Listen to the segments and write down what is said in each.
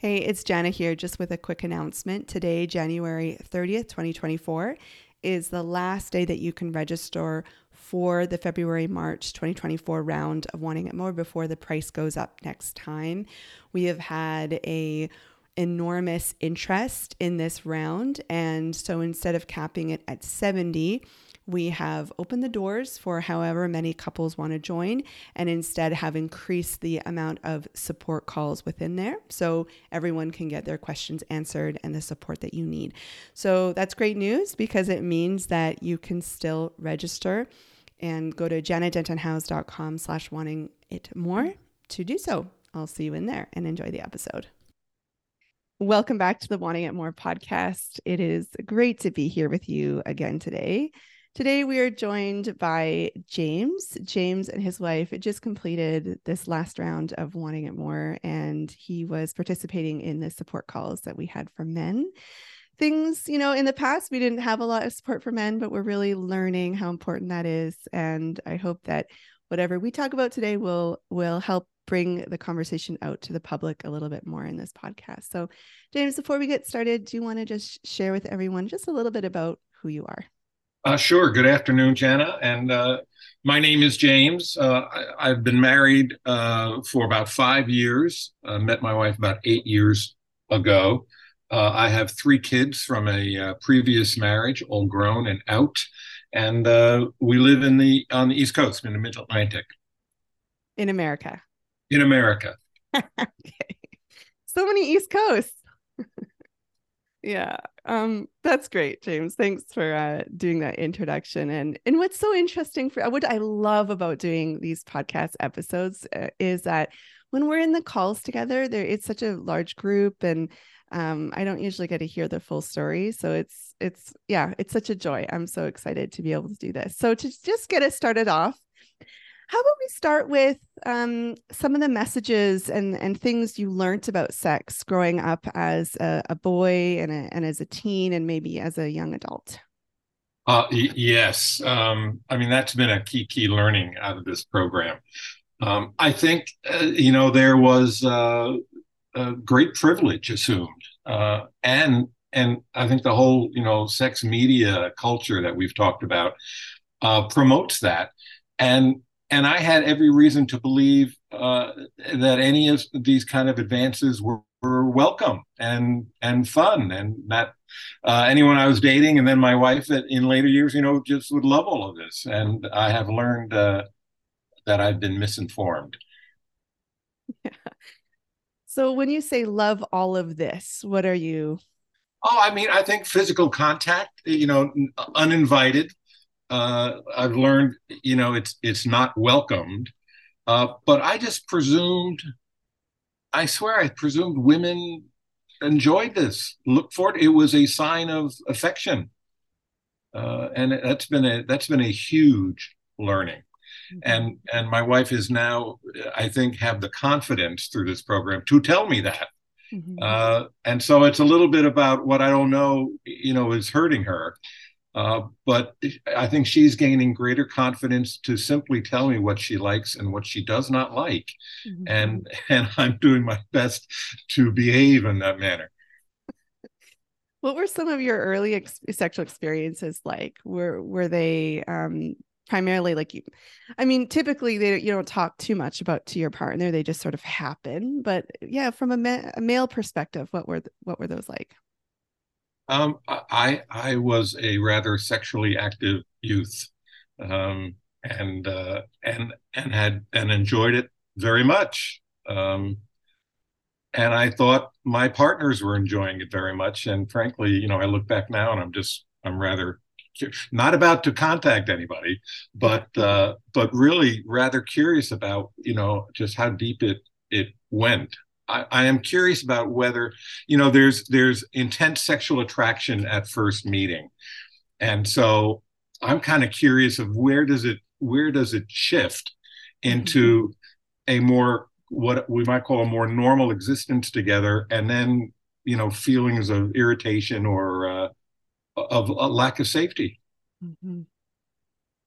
Hey, it's Janna here, just with a quick announcement. Today, January 30th, 2024, is the last day that you can register for the February March 2024 round of Wanting It More before the price goes up next time. We have had a enormous interest in this round and so instead of capping it at 70 we have opened the doors for however many couples want to join and instead have increased the amount of support calls within there so everyone can get their questions answered and the support that you need. So that's great news because it means that you can still register and go to jannadentonhowes.com slash wanting it more to do so. I'll see you in there and enjoy the episode. Welcome back to the Wanting It More podcast. It is great to be here with you again today. Today, we are joined by James. James and his wife just completed this last round of Wanting It More, and he was participating in the support calls that we had for men. Things, you know, in the past, we didn't have a lot of support for men, but we're really learning how important that is. And I hope that whatever we talk about today will will help bring the conversation out to the public a little bit more in this podcast. So, James, before we get started, do you want to just share with everyone just a little bit about who you are? Uh, sure. Good afternoon, Janna. And uh, my name is James. Uh, I, have been married uh, for about five years. I met my wife about eight years ago. Uh, I have three kids from a uh, previous marriage, all grown and out, and we live in the on the East Coast in the Mid Atlantic. In America. In America. okay. So many East Coasts. Yeah. Um, that's great, James. Thanks for uh, doing that introduction. And and what's so interesting for what I love about doing these podcast episodes uh, is that when we're in the calls together, there it's such a large group, and um, I don't usually get to hear the full story. So it's it's yeah, it's such a joy. I'm so excited to be able to do this. So to just get us started off, how about we start with um, some of the messages and, and things you learned about sex growing up as a, a boy and, a, and as a teen and maybe as a young adult? Uh, y- yes. Um, I mean, that's been a key, key learning out of this program. Um, I think, uh, you know, there was uh, a great privilege assumed. Uh, and and I think the whole, you know, sex media culture that we've talked about uh, promotes that. And and I had every reason to believe uh, that any of these kind of advances were, were welcome and and fun, and that uh, anyone I was dating, and then my wife, that in later years, you know, just would love all of this. And I have learned uh, that I've been misinformed. Yeah. So when you say love all of this, what are you? Oh, I mean, I think physical contact, you know, uninvited, uh, I've learned, you know, it's it's not welcomed. Uh, but I just presumed, I swear, I presumed women enjoyed this. Look for it. It was a sign of affection, uh, and that's been a that's been a huge learning. Mm-hmm. And and my wife is now, I think, have the confidence through this program to tell me that. Mm-hmm. Uh, and so it's a little bit about what I don't know, you know, is hurting her. Uh, but I think she's gaining greater confidence to simply tell me what she likes and what she does not like, mm-hmm. and and I'm doing my best to behave in that manner. What were some of your early ex- sexual experiences like? Were were they um, primarily like you? I mean, typically they you don't talk too much about to your partner; they just sort of happen. But yeah, from a, ma- a male perspective, what were th- what were those like? Um, I I was a rather sexually active youth, um, and uh, and and had and enjoyed it very much. Um, and I thought my partners were enjoying it very much. And frankly, you know, I look back now and I'm just I'm rather not about to contact anybody, but uh, but really rather curious about you know just how deep it it went. I, I, am curious about whether you know there's there's intense sexual attraction at first meeting, and so I'm kind of curious of where does it where does it shift into mm-hmm. a more what we might call a more normal existence together, and then you know feelings of irritation or uh, of a lack of safety. Mm-hmm.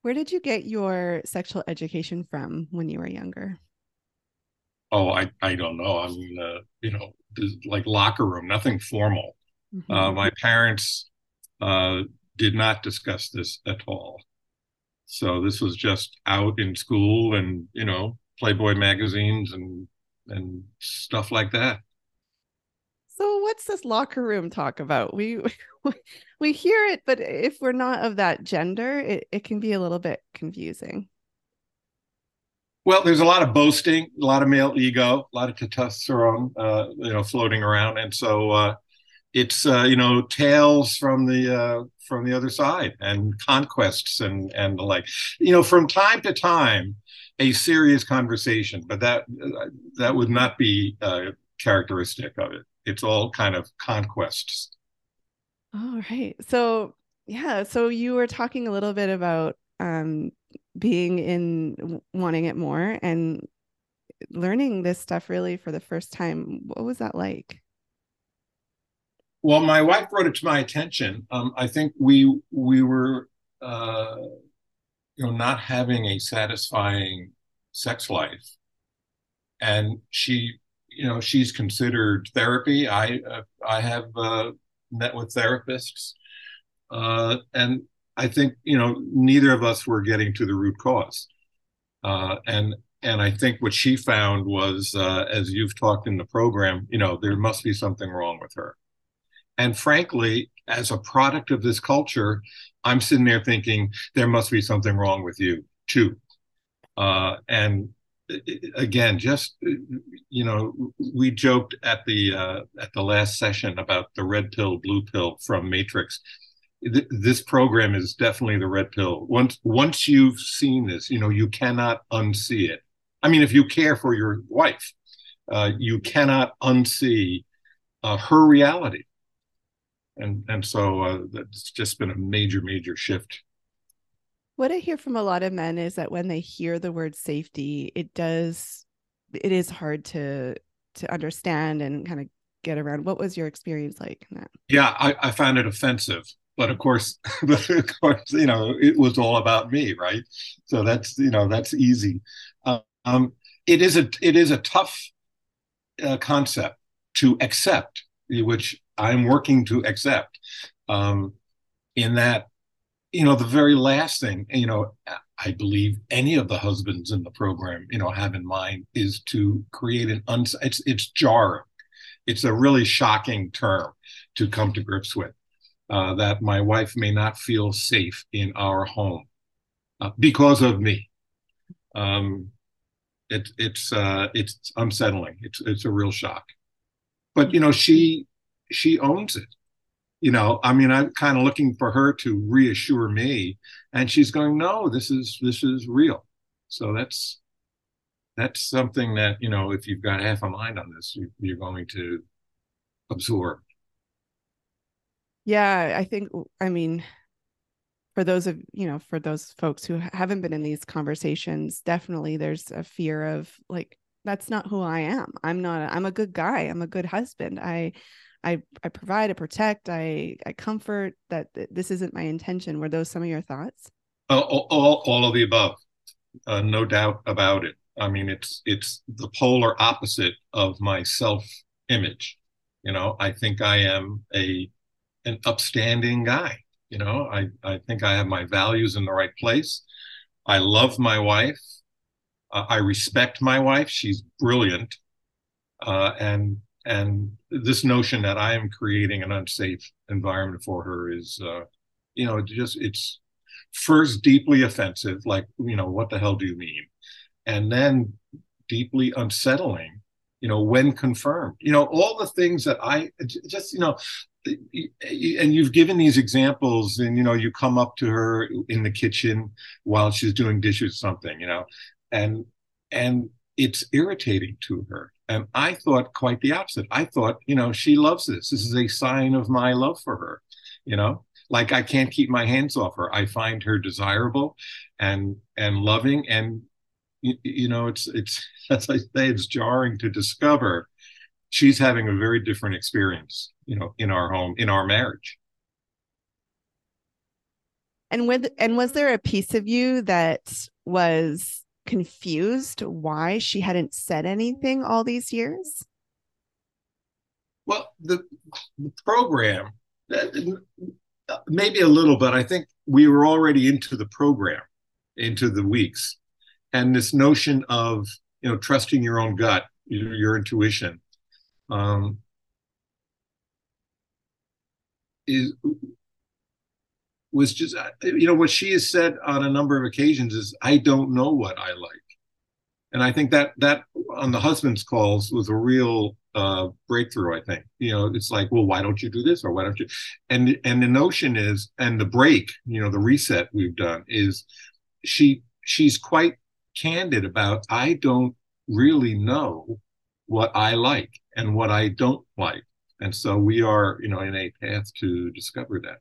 Where did you get your sexual education from when you were younger? Oh, I, I don't know. I mean, uh, you know, like locker room, nothing formal. Mm-hmm. Uh, my parents uh, did not discuss this at all. So this was just out in school and you know Playboy magazines and and stuff like that. So what's this locker room talk about? We we hear it, but if we're not of that gender, it, it can be a little bit confusing. Well, there's a lot of boasting, a lot of male ego, a lot of testosterone, uh, you know, floating around, and so uh, it's uh, you know tales from the uh, from the other side and conquests and and the like. You know, from time to time, a serious conversation, but that that would not be uh, characteristic of it. It's all kind of conquests. All right. So yeah, so you were talking a little bit about um, being in wanting it more and learning this stuff really for the first time what was that like? Well my wife brought it to my attention. Um, i think we we were uh, you know not having a satisfying sex life. And she you know she's considered therapy. I uh, i have uh, met with therapists. Uh, and I think you know neither of us were getting to the root cause, uh, and and I think what she found was, uh, as you've talked in the program, you know, there must be something wrong with her. And frankly, as a product of this culture, I'm sitting there thinking there must be something wrong with you too. Uh, and again, just you know, we joked at the uh, at the last session about the red pill, blue pill from Matrix th- this program is definitely the red pill. Once once you've seen this, you know you cannot unsee it. I mean, if you care for your wife, uh, you cannot unsee uh, her reality, and and so uh, that's just been a major major shift. What I hear from a lot of men is that when they hear the word safety, it does it is hard to to understand and kind of get around. What was your experience like in that? Yeah, I, I found it offensive but of course, but of course, you know, it was all about me, right? So that's you know that's easy. Um, it is a it is a tough uh, concept to accept, which I'm working to accept. Um, in that, you know, the very last thing, you know, I believe any of the husbands in the program, you know, have in mind is to create an uns. It's it's jarring. It's a really shocking term to come to grips with uh, that my wife may not feel safe in our home uh, because of me. Um, it, it's uh, it's unsettling. It's it's a real shock. But you know, she she owns it. You know, I mean, I'm kind of looking for her to reassure me, and she's going, "No, this is this is real." So that's that's something that you know, if you've got half a mind on this, you, you're going to absorb. Yeah, I think I mean for those of you know for those folks who haven't been in these conversations definitely there's a fear of like that's not who i am. I'm not i'm a good guy. I'm a good husband. I i i provide i protect i i comfort that this isn't my intention. Were those some of your thoughts? Uh, all, all, all of the above uh, no doubt about it. I mean it's it's the polar opposite of my self image you know i think i am a an upstanding guy. You know, I, I think I have my values in the right place. I love my wife. Uh, I respect my wife. She's brilliant. Uh, and and this notion that I am creating an unsafe environment for her is, uh, you know, just it's first deeply offensive, like you know, what the hell do you mean? And then deeply unsettling, you know, when confirmed. You know, all the things that I just, you know, and you've given these examples and you know you come up to her in the kitchen while she's doing dishes something you know and and it's irritating to her. And i thought quite the opposite. I thought you know she loves this. This is a sign of my love for her you know? Like i can't keep my hands off her. I find her desirable and and loving and you, you know it's it's as i say it's jarring to discover she's having a very different experience you know in our home in our marriage. And with and was there a piece of you that was confused why she hadn't said anything all these years? The, the program, maybe a little, but I think we were already into the program, into the weeks, and this notion of you know trusting your own gut, your, your intuition, um, is was just you know what she has said on a number of occasions is I don't know what I like, and I think that that on the husband's calls was a real uh, breakthrough. I think you know it's like, well, why don't you do this or why don't you? And and the notion is, and the break, you know, the reset we've done is she she's quite candid about I don't really know what I like and what I don't like, and so we are you know in a path to discover that.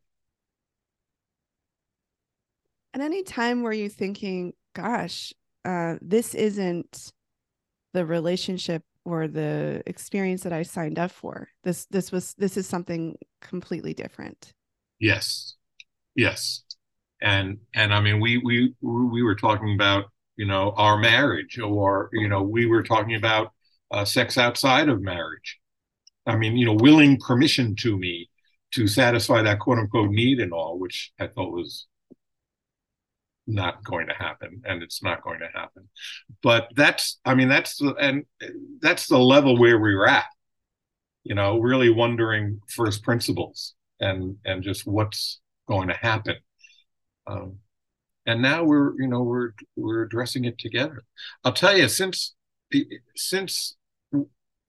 At any time were you thinking, gosh, uh, this isn't the relationship or the experience that I signed up for. This this was this is something completely different. Yes. Yes. And and I mean we we we were talking about, you know, our marriage or you know, we were talking about uh, sex outside of marriage. I mean, you know, willing permission to me to satisfy that quote unquote need and all, which I thought was not going to happen and it's not going to happen but that's i mean that's the and that's the level where we are at you know really wondering first principles and and just what's going to happen um, and now we're you know we're we're addressing it together i'll tell you since since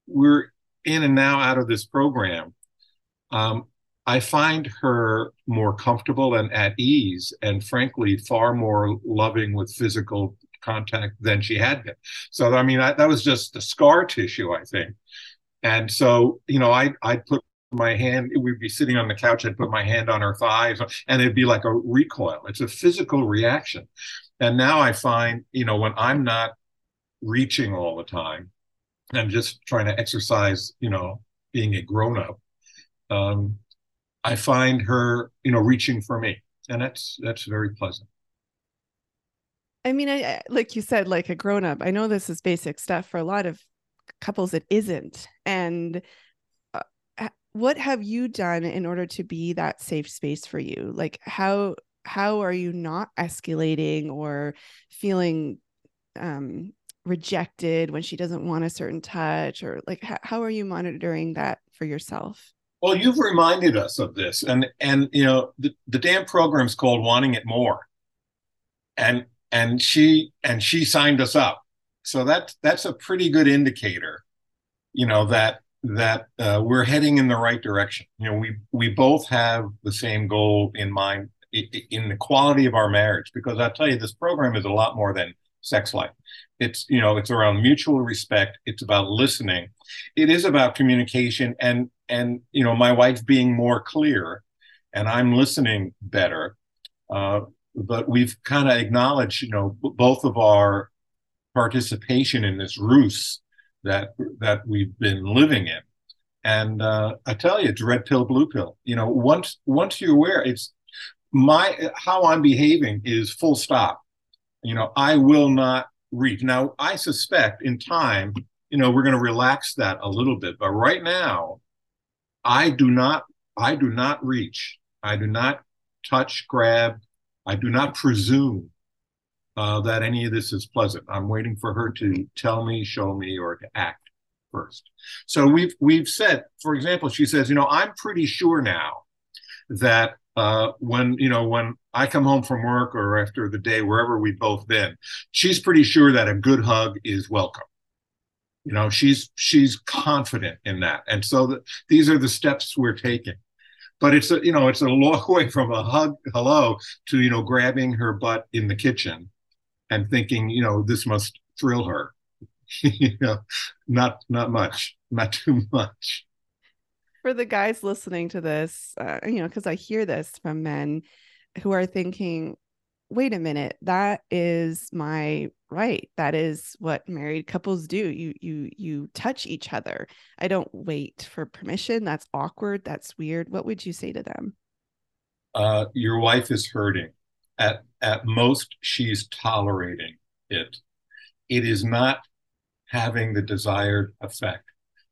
we're in and now out of this program um, I find her more comfortable and at ease, and frankly, far more loving with physical contact than she had been. So, I mean, I, that was just the scar tissue, I think. And so, you know, I I'd put my hand, we'd be sitting on the couch, I'd put my hand on her thighs, and it'd be like a recoil. It's a physical reaction. And now I find, you know, when I'm not reaching all the time, I'm just trying to exercise, you know, being a grown up. Um, I find her, you know, reaching for me, and that's that's very pleasant. I mean, I, like you said, like a grown up. I know this is basic stuff for a lot of couples. It isn't, and what have you done in order to be that safe space for you? Like how how are you not escalating or feeling um, rejected when she doesn't want a certain touch, or like how, how are you monitoring that for yourself? Well, you've reminded us of this, and and you know the, the damn program's called "Wanting It More," and and she and she signed us up, so that that's a pretty good indicator, you know that that uh, we're heading in the right direction. You know, we we both have the same goal in mind in the quality of our marriage, because I tell you, this program is a lot more than sex life. It's you know it's around mutual respect. It's about listening. It is about communication and and you know my wife being more clear and i'm listening better uh, but we've kind of acknowledged you know both of our participation in this ruse that that we've been living in and uh, i tell you it's red pill blue pill you know once once you're aware it's my how i'm behaving is full stop you know i will not reach now i suspect in time you know we're going to relax that a little bit but right now I do not I do not reach. I do not touch, grab. I do not presume uh, that any of this is pleasant. I'm waiting for her to tell me, show me, or to act first. So we've we've said, for example, she says, you know, I'm pretty sure now that uh, when you know when I come home from work or after the day wherever we've both been, she's pretty sure that a good hug is welcome you know she's she's confident in that and so the, these are the steps we're taking but it's a you know it's a long way from a hug hello to you know grabbing her butt in the kitchen and thinking you know this must thrill her. You know not not much not too much. For the guys listening to this uh, you know because i hear this from men who are thinking wait a minute that is my right. That is what married couples do. You you you touch each other. I don't wait for permission. That's awkward. That's weird. What would you say to them? Uh, your wife is hurting at at most she's tolerating it. It is not having the desired effect.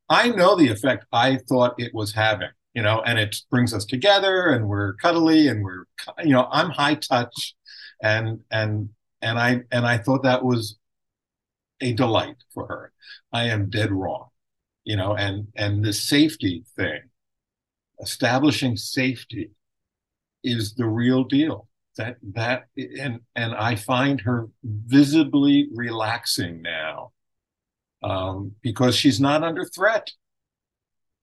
I know the effect I thought it was having, you know, and it brings us together and we're cuddly and we're, you know, I'm high touch and, and, and I, and I thought that was a delight for her. I am dead wrong, you know, and, and the safety thing, establishing safety is the real deal that that and and I find her visibly relaxing now um, because she's not under threat.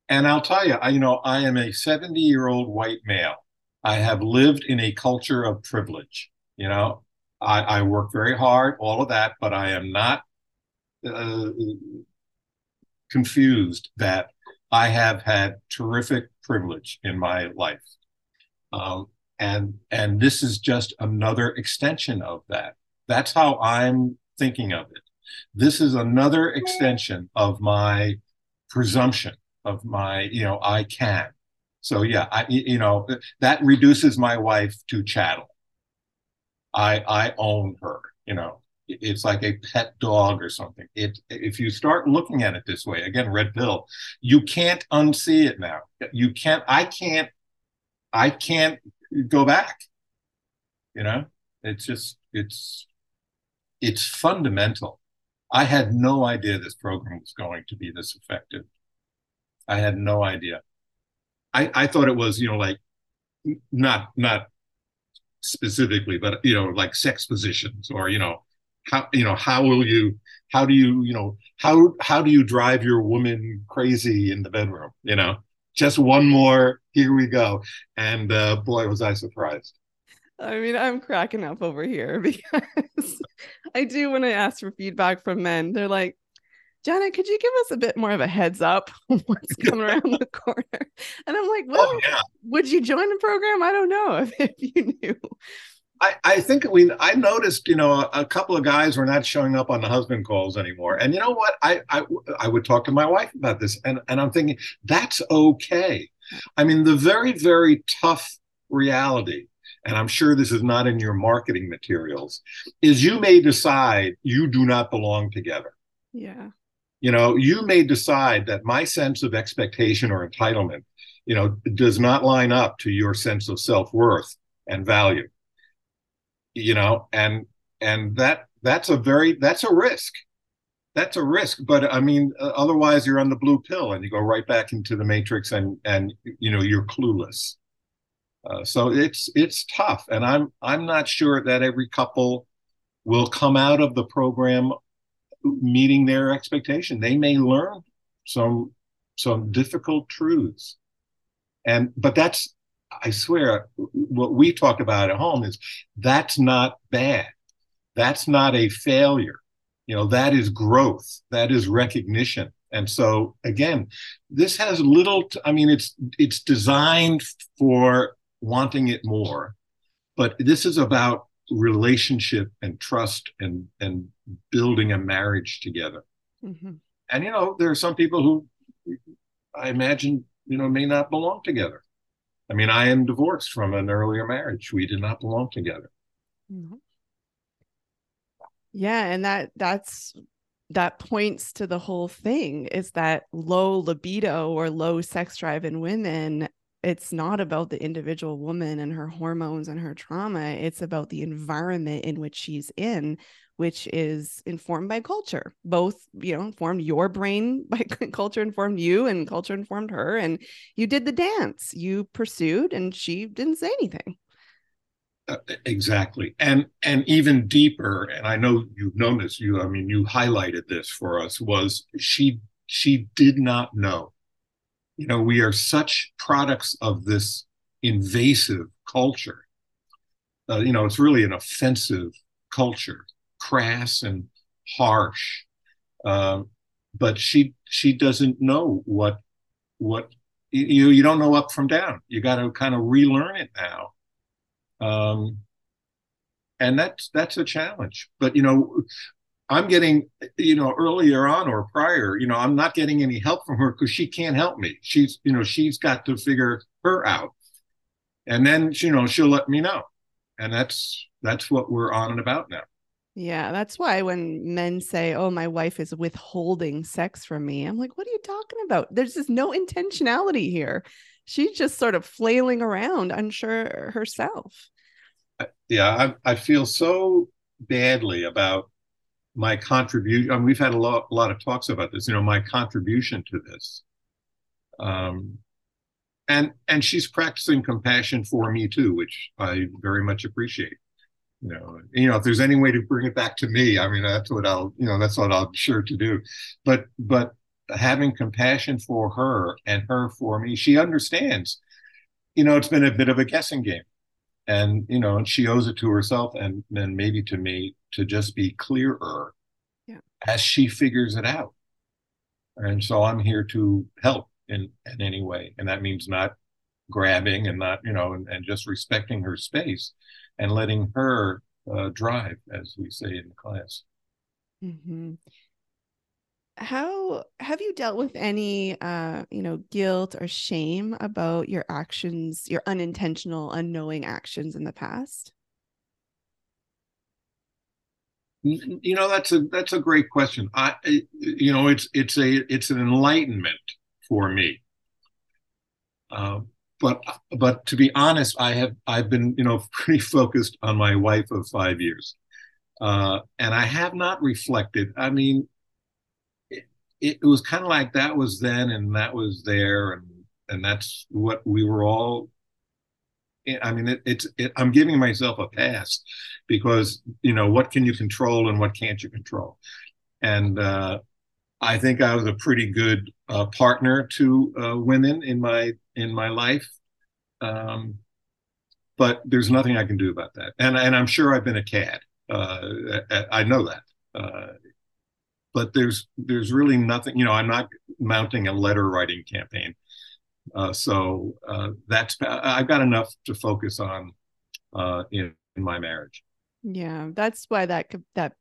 And I'll tell you, I, you know, I am a 70 year old white male. I have lived in a culture of privilege. You know, I, I work very hard, all of that, but I am not uh, confused that I have had terrific privilege in my life. Um, and and this is just another extension of that. That's how i'm thinking of it. This is another extension of my presumption of my you know i can. So yeah i you know that reduces my wife to chattel. I i own her you know. It's like a pet dog or something. It if you start looking at it this way again red pill you can't unsee it now. You can't i can't i can't go back. You know, it's just it's it's fundamental. I had no idea this program was going to be this effective. I had no idea. I, I thought it was, you know, like not not specifically, but you know, like sex positions or you know, how you know how will you how do you you know how how do you drive your woman crazy in the bedroom? You know, just one more here we go and uh, boy was i surprised I mean, I'm cracking up over here because I do when I ask for feedback from men, they're like, Janet, could you give us a bit more of a heads up on what's coming around the corner? And I'm like, well, oh, yeah. would you join the program? I don't know if, if you knew. I, I think we I noticed you know a, a, couple of guys were not showing up on the husband calls anymore. And you know what? I, I I would talk to my wife about this and and I'm thinking that's okay. I mean the very very tough reality and I'm sure this is not in your marketing materials is you may decide you do not belong together. Yeah. You know you may decide that my sense of expectation or entitlement you know does not line up to your sense of self-worth and value you know, and and that that's a very that's a risk. That's a risk, but I mean, uh, otherwise you're on the blue pill and you go right back into the matrix, and and you know you're clueless. Uh, so it's it's tough, and I'm I'm not sure that every couple will come out of the program meeting their expectation. They may learn some some difficult truths, and but that's I swear, what we talk about at home is that's not bad. That's not a failure. You know, that is growth. That is recognition. And so again, this has little, t- I mean, it's it's designed for wanting it more, but this is about relationship and trust and and building a marriage together. Mm-hmm. And you know, there are some people who I imagine, you know, may not belong together. I mean, I am divorced from an earlier marriage. We did not belong together. Mm-hmm. Yeah, and that that's that points to the whole thing is that low libido or low sex drive in women it's not about the individual woman and her hormones and her trauma it's about the environment in which she's in which is informed by culture both you know informed your brain by culture informed you and culture informed her and you did the dance. You pursued and she didn't say anything. Uh, exactly. And and even deeper and i know you've known this you i mean you highlighted this for us was she she did not know. You know we are such products of this invasive culture. Uh, you know it's really an offensive culture crass and harsh. Um, but she she doesn't know what what you you don't know up from down. You got to kind of relearn it now. Um, and that's that's a challenge. But you know, I'm getting you know earlier on or prior, you know, I'm not getting any help from her because she can't help me. She's you know she's got to figure her out, and then you know she'll let me know, and that's that's what we're on and about now. Yeah, that's why when men say, "Oh, my wife is withholding sex from me," I'm like, "What are you talking about? There's just no intentionality here. She's just sort of flailing around, unsure herself." Yeah, I, I feel so badly about my contribution. I mean, we've had a lot, a lot of talks about this. You know, my contribution to this, um, and and she's practicing compassion for me too, which I very much appreciate you know you know if there's any way to bring it back to me i mean that's what i'll you know that's what i'll be sure to do. But but having compassion for her and her for me she understands. You know it's been a bit of a guessing game. And you know she owes it to herself and then maybe to me to just be clearer yeah. as she figures it out. And so i'm here to help in in any way. And that means not grabbing and not you know and, and just respecting her space and letting her uh, drive, as we say in class. Mm-hmm. How have you dealt with any, uh, you know, guilt or shame about your actions, your unintentional, unknowing actions in the past? You know, that's a that's a great question. I, you know, it's it's a it's an enlightenment for me. Um, but but to be honest, I have I've been you know pretty focused on my wife of five years, uh, and I have not reflected. I mean, it, it was kind of like that was then and that was there, and and that's what we were all. I mean, it, it's it, I'm giving myself a pass because you know what can you control and what can't you control, and uh, I think I was a pretty good uh, partner to uh, women in my in my life, um, but there's nothing I can do about that. And and I'm sure I've been a cad. Uh, I know that. Uh, but there's there's really nothing. You know, I'm not mounting a letter writing campaign. Uh, so uh, that's I've got enough to focus on in, in my marriage. Yeah, that's why that that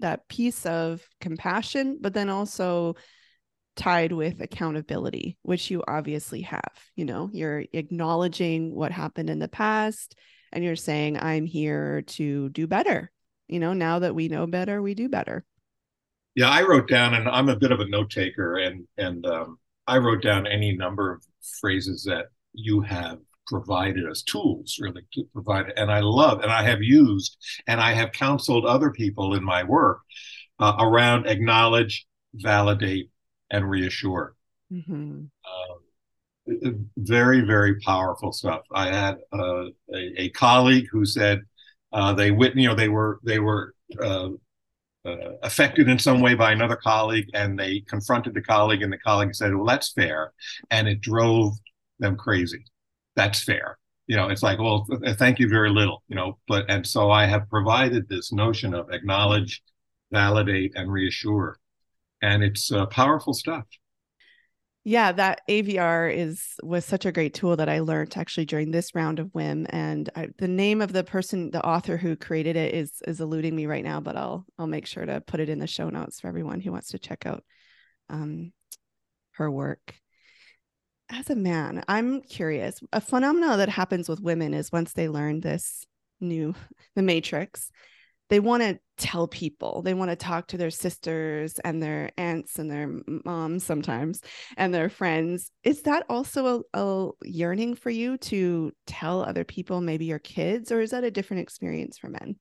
that piece of compassion, but then also tied with accountability, which you obviously have. You know, you're acknowledging what happened in the past and you're saying, I'm here to do better. You know, now that we know better, we do better. Yeah, I wrote down, and I'm a bit of a note taker, and and um, I wrote down any number of phrases that you have provided us tools really to provide. And I love and I have used and I have counseled other people in my work uh, around acknowledge, validate, and reassure. Mm-hmm. Uh, very, very powerful stuff. I had uh, a, a, colleague who said uh, they wit, you know, they were they were uh, uh, affected in some way by another colleague, and they confronted the colleague, and the colleague said, "Well, that's fair," and it drove them crazy that's fair. You know it's like well thank you very little you know but and so i have provided this notion of acknowledge validate and reassure. And it's uh, powerful stuff. Yeah that avr is was such a great tool that i learned actually during this round of WIM and I, the name of the person the author who created it is is eluding me right now but i'll i'll make sure to put it in the show notes for everyone who wants to check out um, her work as a man, I'm curious. A phenomenon that happens with women is once they learn this new, the matrix, they want to tell people, they want to talk to their sisters and their aunts and their moms sometimes and their friends. Is that also a, a yearning for you to tell other people, maybe your kids, or is that a different experience for men?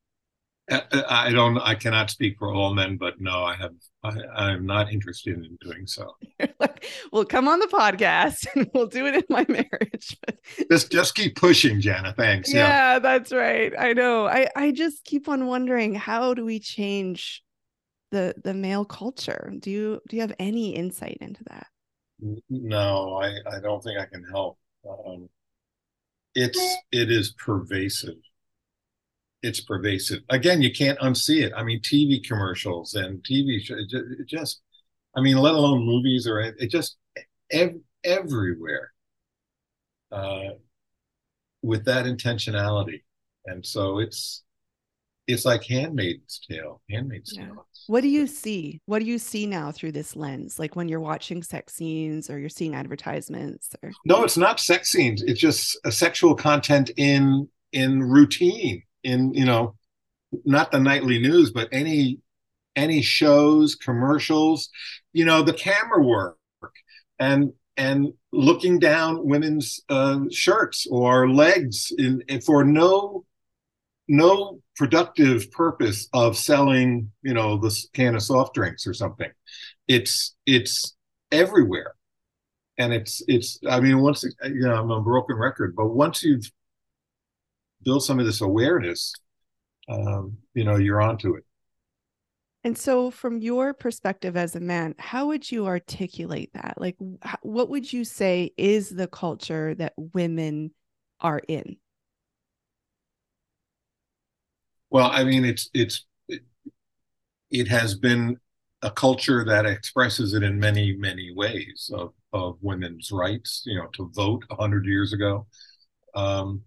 Uh, uh, I don't. I cannot speak for all men, but no, I have. I, am not interested in doing so. like, well, come on the podcast, and we'll do it in my marriage. just, just keep pushing, Janna. Thanks. Yeah, yeah, that's right. I know. I, I just keep on wondering how do we change the the male culture? Do you do you have any insight into that? No, I, I don't think I can help. Um, it's it is pervasive it's pervasive. Again, you can't unsee it. I mean, TV commercials and TV shows, it just, I mean, let alone movies or it just ev- everywhere uh, with that intentionality. And so it's, it's like Handmaid's Tale. Handmaid's yeah. Tale. What do you see? What do you see now through this lens? Like when you're watching sex scenes or you're seeing advertisements? Or... No, it's not sex scenes. It's just a sexual content in in routine in you know not the nightly news, but any any shows, commercials, you know, the camera work and and looking down women's uh, shirts or legs in, in, for no no productive purpose of selling, you know, this can of soft drinks or something. It's it's everywhere, and it's it's. I mean, once you know, I'm a broken record, but once you've built some of this awareness, um, you know, you're onto it. And so, from your perspective as a man, how would you articulate that? Like, what would you say is the culture that women are in? Well, I mean, it's it's it, it has been a culture that expresses it in many many ways of of women's rights. You know, to vote a hundred years ago. Um,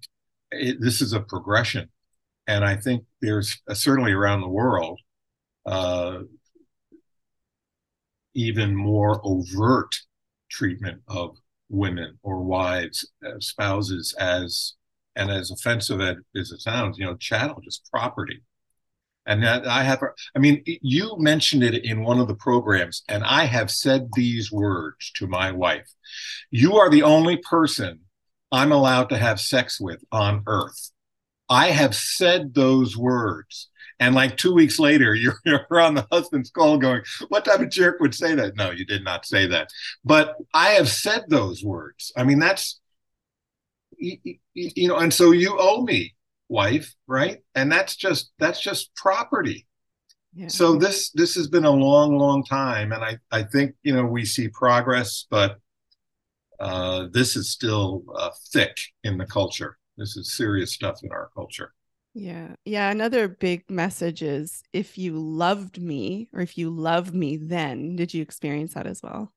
it, this is a progression, and I think there's uh, certainly around the world uh, even more overt treatment of women or wives, uh, spouses as and as offensive as it sounds, you know, chattel just property. And that I have, I mean, you mentioned it in one of the programs, and I have said these words to my wife. You are the only person I'm allowed to have sex with on earth. I have said those words. And like two weeks later, you're, you're on the husband's call going, What type of jerk would say that? No, you did not say that. But I have said those words. I mean, that's, you know, and so you owe me, wife, right? And that's just, that's just property. Yeah. So this this has been a long, long time, and I I think you know we see progress, but uh, this is still uh, thick in the culture. This is serious stuff in our culture. Yeah. Yeah. Another big message is if you loved me or if you love me then, did you experience that as well?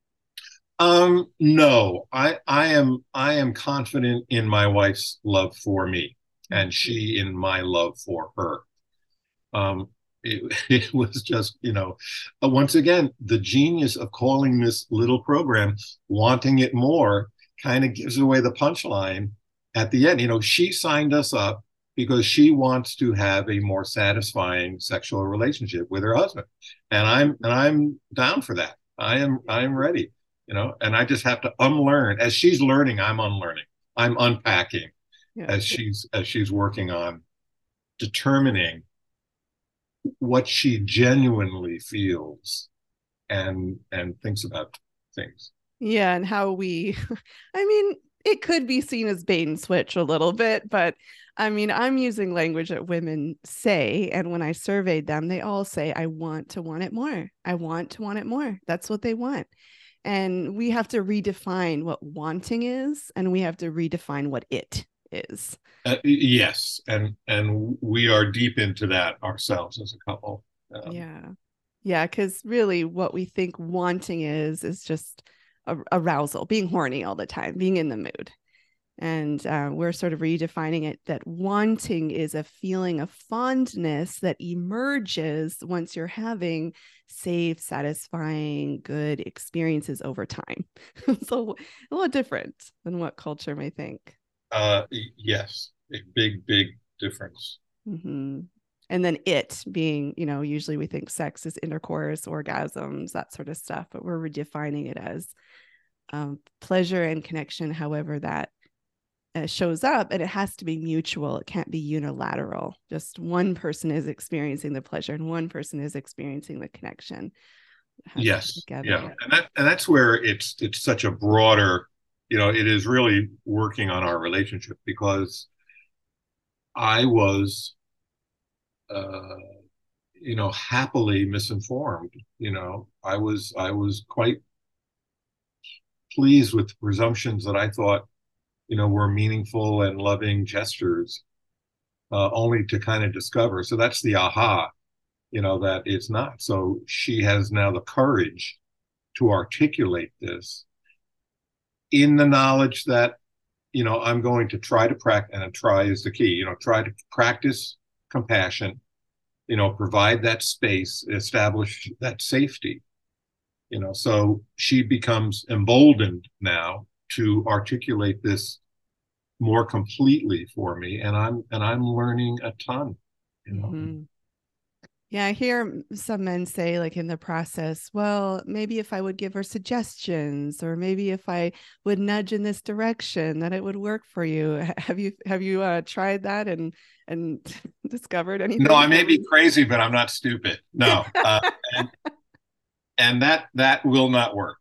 Um, no. I I am I am confident in my wife's love for me and she in my love for her. Um it, it was just, you know, once again, the genius of calling this little program wanting it more kind of gives away the punchline at the end. You know, she signed us up because she wants to have a more satisfying sexual relationship with her husband and i'm and i'm down for that i am i am ready you know and i just have to unlearn as she's learning i'm unlearning i'm unpacking yeah. as she's as she's working on determining what she genuinely feels and and thinks about things yeah and how we i mean it could be seen as bait and switch a little bit but I mean, I'm using language that women say. And when I surveyed them, they all say, I want to want it more. I want to want it more. That's what they want. And we have to redefine what wanting is, and we have to redefine what it is. Uh, yes. And and we are deep into that ourselves as a couple. Um, yeah. Yeah. Cause really what we think wanting is is just a, arousal, being horny all the time, being in the mood and uh, we're sort of redefining it that wanting is a feeling of fondness that emerges once you're having safe satisfying good experiences over time so a little different than what culture may think uh yes a big big difference. Mm-hmm. and then it being you know usually we think sex is intercourse orgasms that sort of stuff but we're redefining it as um, pleasure and connection however that uh, shows up and it has to be mutual. It can't be unilateral. Just one person is experiencing the pleasure and one person is experiencing the connection. Yes. yeah. And that and that's where it's it's such a broader you know it is really working on our relationship because i was uh you know happily misinformed you know i was i was quite pleased with presumptions that i thought you know, were meaningful and loving gestures, uh, only to kind of discover. So that's the aha, you know, that it's not. So she has now the courage to articulate this in the knowledge that, you know, I'm going to try to practice, and try is the key, you know, try to practice compassion, you know, provide that space, establish that safety. You know, so she becomes emboldened now to articulate this more completely for me and i'm and i'm learning a ton you know mm-hmm. Yeah, I hear some men say, like in the process, well, maybe if I would give her suggestions, or maybe if I would nudge in this direction, that it would work for you. Have you have you uh, tried that and and discovered anything? No, I may be crazy, but I'm not stupid. No, uh, and, and, that that will not work.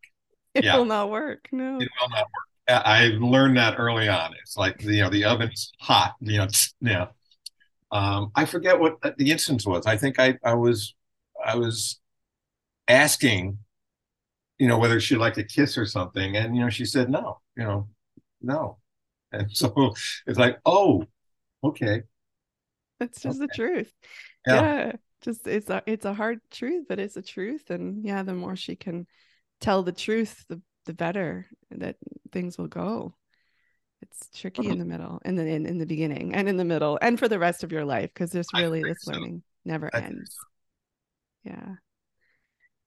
It yeah. will not work. No, it will not work. I learned that early on. It's like you know the oven's hot. You know, yeah. Um, I forget what the instance was. I think I, I was I was asking, you know, whether she'd like a kiss or something, and you know, she said no. You know, no, and so it's like, oh, okay. That's just okay. the truth. Yeah. yeah. Just it's a it's a hard truth, but it's a truth. And yeah, the more she can tell the truth, the the better that things will go it's tricky in mm-hmm. the middle and then in, in the beginning and in the middle and for the rest of your life because there's really this so. learning never I ends so. yeah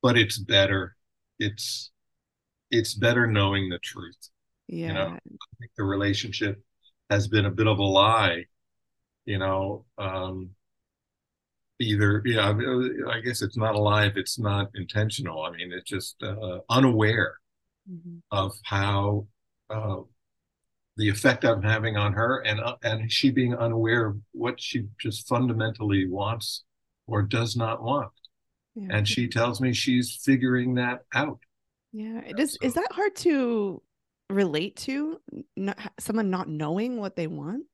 but it's better it's it's better knowing the truth yeah you know i think the relationship has been a bit of a lie you know um either yeah i guess it's not alive it's not intentional i mean it's just uh, unaware mm-hmm. of how uh, the effect I'm having on her, and uh, and she being unaware of what she just fundamentally wants or does not want. Yeah. And she tells me she's figuring that out. Yeah, it is. So, is that hard to relate to? Not, someone not knowing what they want.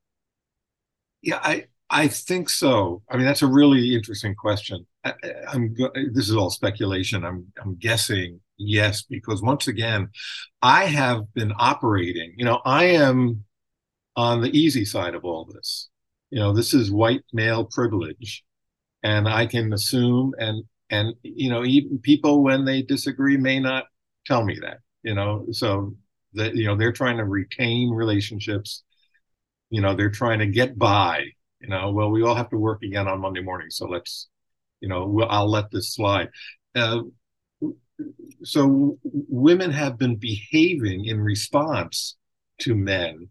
Yeah, I I think so. I mean, that's a really interesting question. I, am this is all speculation. I'm I'm guessing yes because once again, I have been operating. You know, I am on the easy side of all this. You know, this is white male privilege, and I can assume and and you know even people when they disagree may not tell me that. You know, so that you know they're trying to retain relationships. You know, they're trying to get by you know well we all have to work again on monday morning so let's you know i'll let this slide uh, so women have been behaving in response to men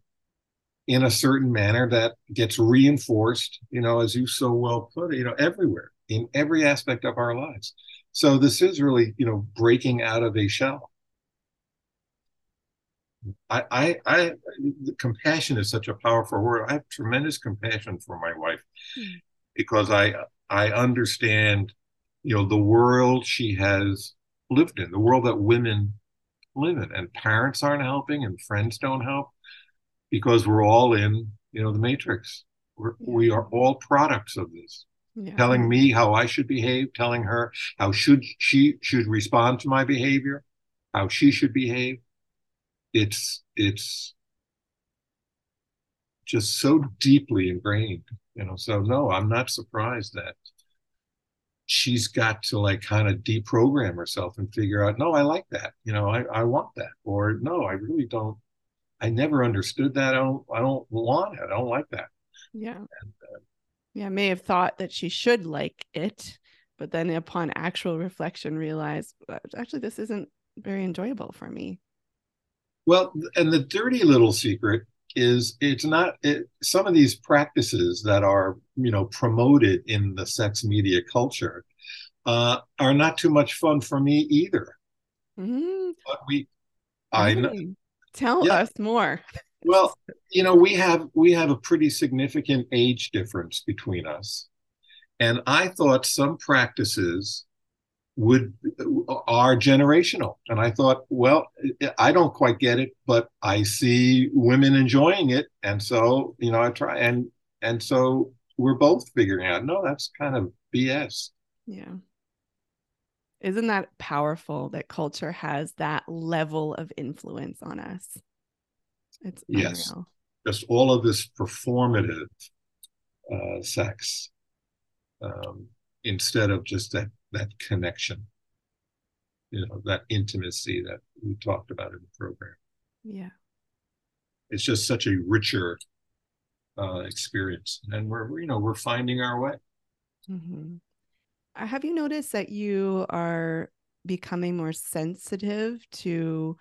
in a certain manner that gets reinforced you know as you so well put it you know everywhere in every aspect of our lives so this is really you know breaking out of a shell I, I, I, compassion is such a powerful word. I have tremendous compassion for my wife mm. because I, I understand, you know, the world she has lived in, the world that women live in, and parents aren't helping, and friends don't help, because we're all in, you know, the matrix. We're, we are all products of this. Yeah. Telling me how I should behave, telling her how should she should respond to my behavior, how she should behave it's it's just so deeply ingrained you know so no i'm not surprised that she's got to like kind of deprogram herself and figure out no i like that you know i, I want that or no i really don't i never understood that i don't i don't want it i don't like that. Yeah. And, uh, yeah may have thought that she should like it but then upon actual reflection realize actually this isn't very enjoyable for me. Well, and the dirty little secret is it's not it, some of these practices that are you know promoted in the sex media culture uh, are not too much fun for me either. Mm-hmm. But we, I know. Tell yeah. us more. well, you know, we have we have a pretty significant age difference between us, and I thought some practices would are generational. And i thought well i don't quite get it but i see women enjoying it. And so you know i try and and so we're both figuring out. No that's kind of bs yeah. Isn't that powerful that culture has that level of influence on us? It's yes. just all of this performative uh, sex um, instead of just that that connection, you know, that intimacy that we talked about in the program. Yeah. It's just such a richer uh, experience, and we're you know we're finding our way. Mm-hmm. Uh, have you noticed that you are becoming more sensitive to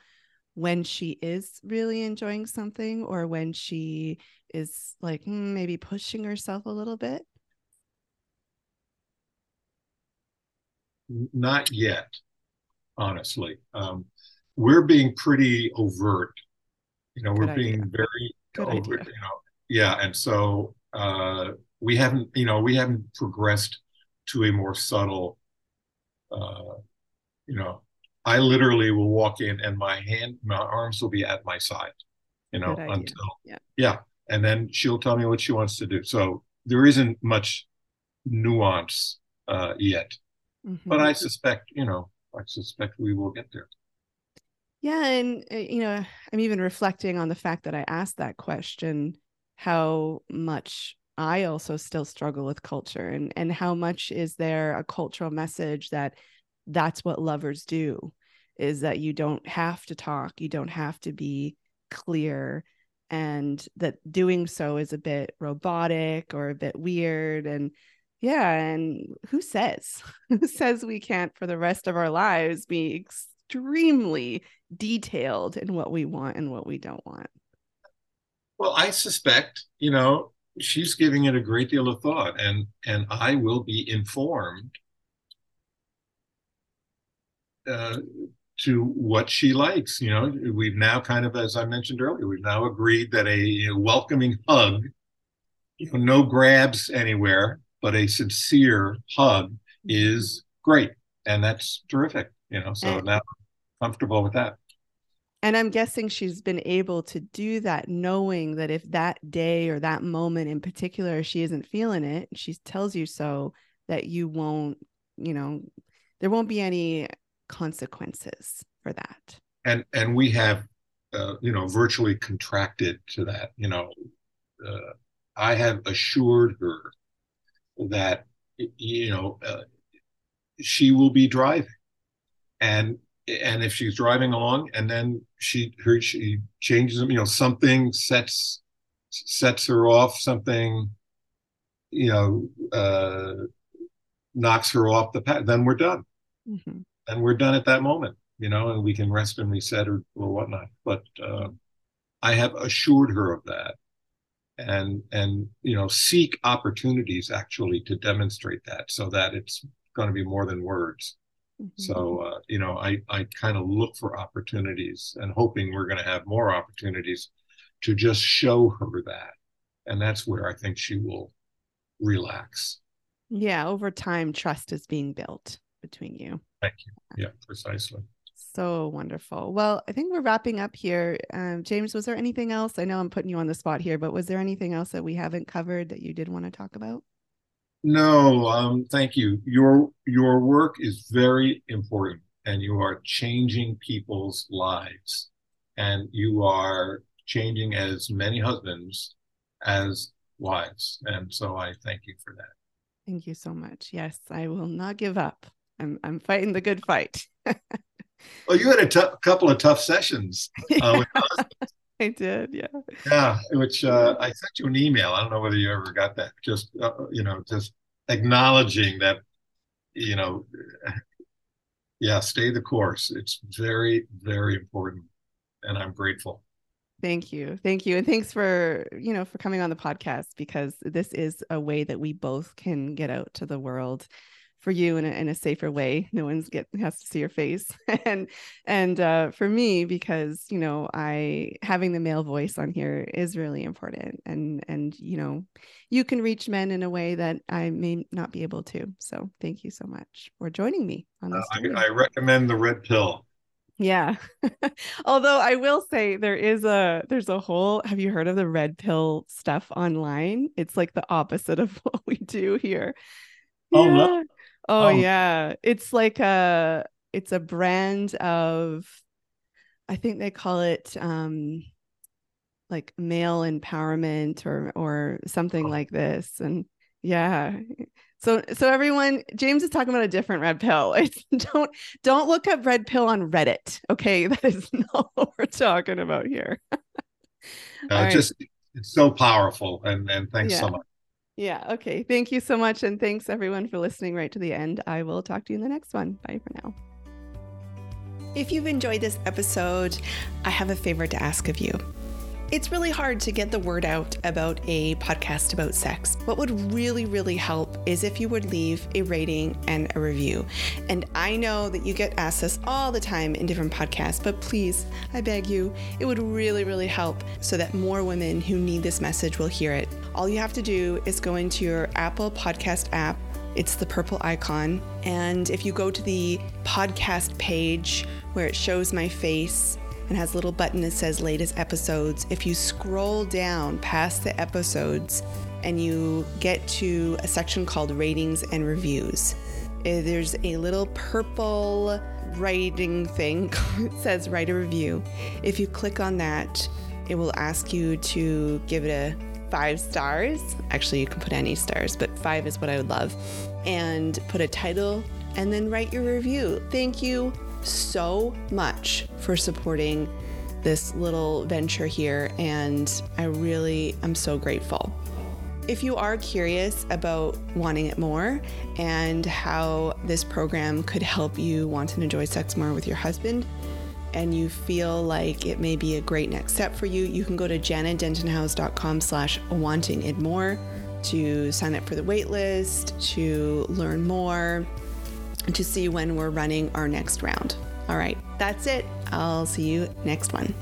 when she is really enjoying something or when she is like hmm, maybe pushing herself a little bit? Not yet, honestly. Um, we're being pretty overt. You know, we're being very Good overt. idea. You know, yeah, and so uh, we haven't, you know, we haven't progressed to a more subtle. Uh, you know, I literally will walk in and my hand, my arms will be at my side. You know, until Yeah. yeah, and then she'll tell me what she wants to do. So there isn't much nuance uh, yet, but Mhm. I suspect, you know, I suspect we will get there. Yeah, and uh, you know, I'm even reflecting on the fact that I asked that question, how much I also still struggle with culture and and how much is there a cultural message that that's what lovers do is that you don't have to talk, you don't have to be clear and that doing so is a bit robotic or a bit weird and yeah, and who says? Who says we can't for the rest of our lives be extremely detailed in what we want and what we don't want. Well, I suspect, you know, she's giving it a great deal of thought, and and I will be informed uh, to what she likes. You know, we've now kind of, as I mentioned earlier, we've now agreed that a welcoming hug, you know, no grabs anywhere, but a sincere hug is great, and that's terrific. You know, so And- now I'm comfortable with that. And I'm guessing she's been able to do that knowing that if that day or that moment in particular she isn't feeling it, she tells you so that you won't, you know, there won't be any consequences for that. and and we have uh, you know virtually contracted to that you know uh, i have assured her that you know uh, she will be driving and and if she's driving along and then she her she changes you know something sets sets her off something you know uh knocks her off the path then we're done Mhm. and we're done at that moment, you know, and we can rest and reset or, or whatnot. But uh, I have assured her of that, and and you know, seek opportunities actually to demonstrate that, so that it's going to be more than words. Mhm. So uh, you know, I I kind of look for opportunities and hoping we're going to have more opportunities to just show her that, and that's where I think she will relax. yeah, over time, trust is being built between you. Thank you. Yeah, precisely. So wonderful. Well, I think we're wrapping up here. Um, James, was there anything else? I know I'm putting you on the spot here, but was there anything else that we haven't covered that you did want to talk about? No, um, thank you. Your your work is very important, and you are changing people's lives, and you are changing as many husbands as wives, and so I thank you for that. Thank you so much. Yes, I will not give up. I'm I'm fighting the good fight. Well, you had a couple of tough sessions, uh, I did. Yeah. yeah. Which uh, I sent you an email. I don't know whether you ever got that. Just uh, you know, just acknowledging that, you know, yeah, stay the course. It's very, very important, and I'm grateful. Thank you. Thank you. And thanks for, you know, for coming on the podcast because this is a way that we both can get out to the world for you in a, in a safer way. No one's get has to see your face. and and uh, for me, because, you know, I having the male voice on here is really important. And and you know, you can reach men in a way that I may not be able to. So thank you so much for joining me on Uh. I. I recommend the red pill. Yeah. Although I will say there is a there's a whole have you heard of the red pill stuff online? It's like the opposite of what we do here. Oh, no. Yeah. Oh Oh. yeah. It's like a it's a brand of I think they call it um like male empowerment or or something like this. And yeah. So so everyone, James is talking about a different red pill. It's, don't don't look up red pill on Reddit. Okay, that is not what we're talking about here. Uh, right. Just it's so powerful, and and thanks so much. Yeah. Okay. Thank you so much, and thanks everyone for listening right to the end. I will talk to you in the next one. Bye for now. If you've enjoyed this episode, I have a favor to ask of you. It's really hard to get the word out about a podcast about sex. What would really, really help is if you would leave a rating and a review. And I know that you get asked this all the time in different podcasts, but please, I beg you, it would really, really help so that more women who need this message will hear it. All you have to do is go into your Apple Podcast app. It's the purple icon. And if you go to the podcast page where it shows my face, and has a little button that says latest episodes. If you scroll down past the episodes and you get to a section called ratings and reviews, eh, there's a little purple writing thing it says write a review. If you click on that, it will ask you to give it a five stars. Actually, you can put any stars, but five is what I would love. And put a title and then write your review. Thank you so much for supporting this little venture here, and I really am so grateful. If you are curious about wanting it more and how this program could help you want and enjoy sex more with your husband, and you feel like it may be a great next step for you, you can go to jannadentonhowes.com slash wanting it more to sign up for the waitlist, to learn more, to see when we're running our next round. All right, that's it. I'll see you next one.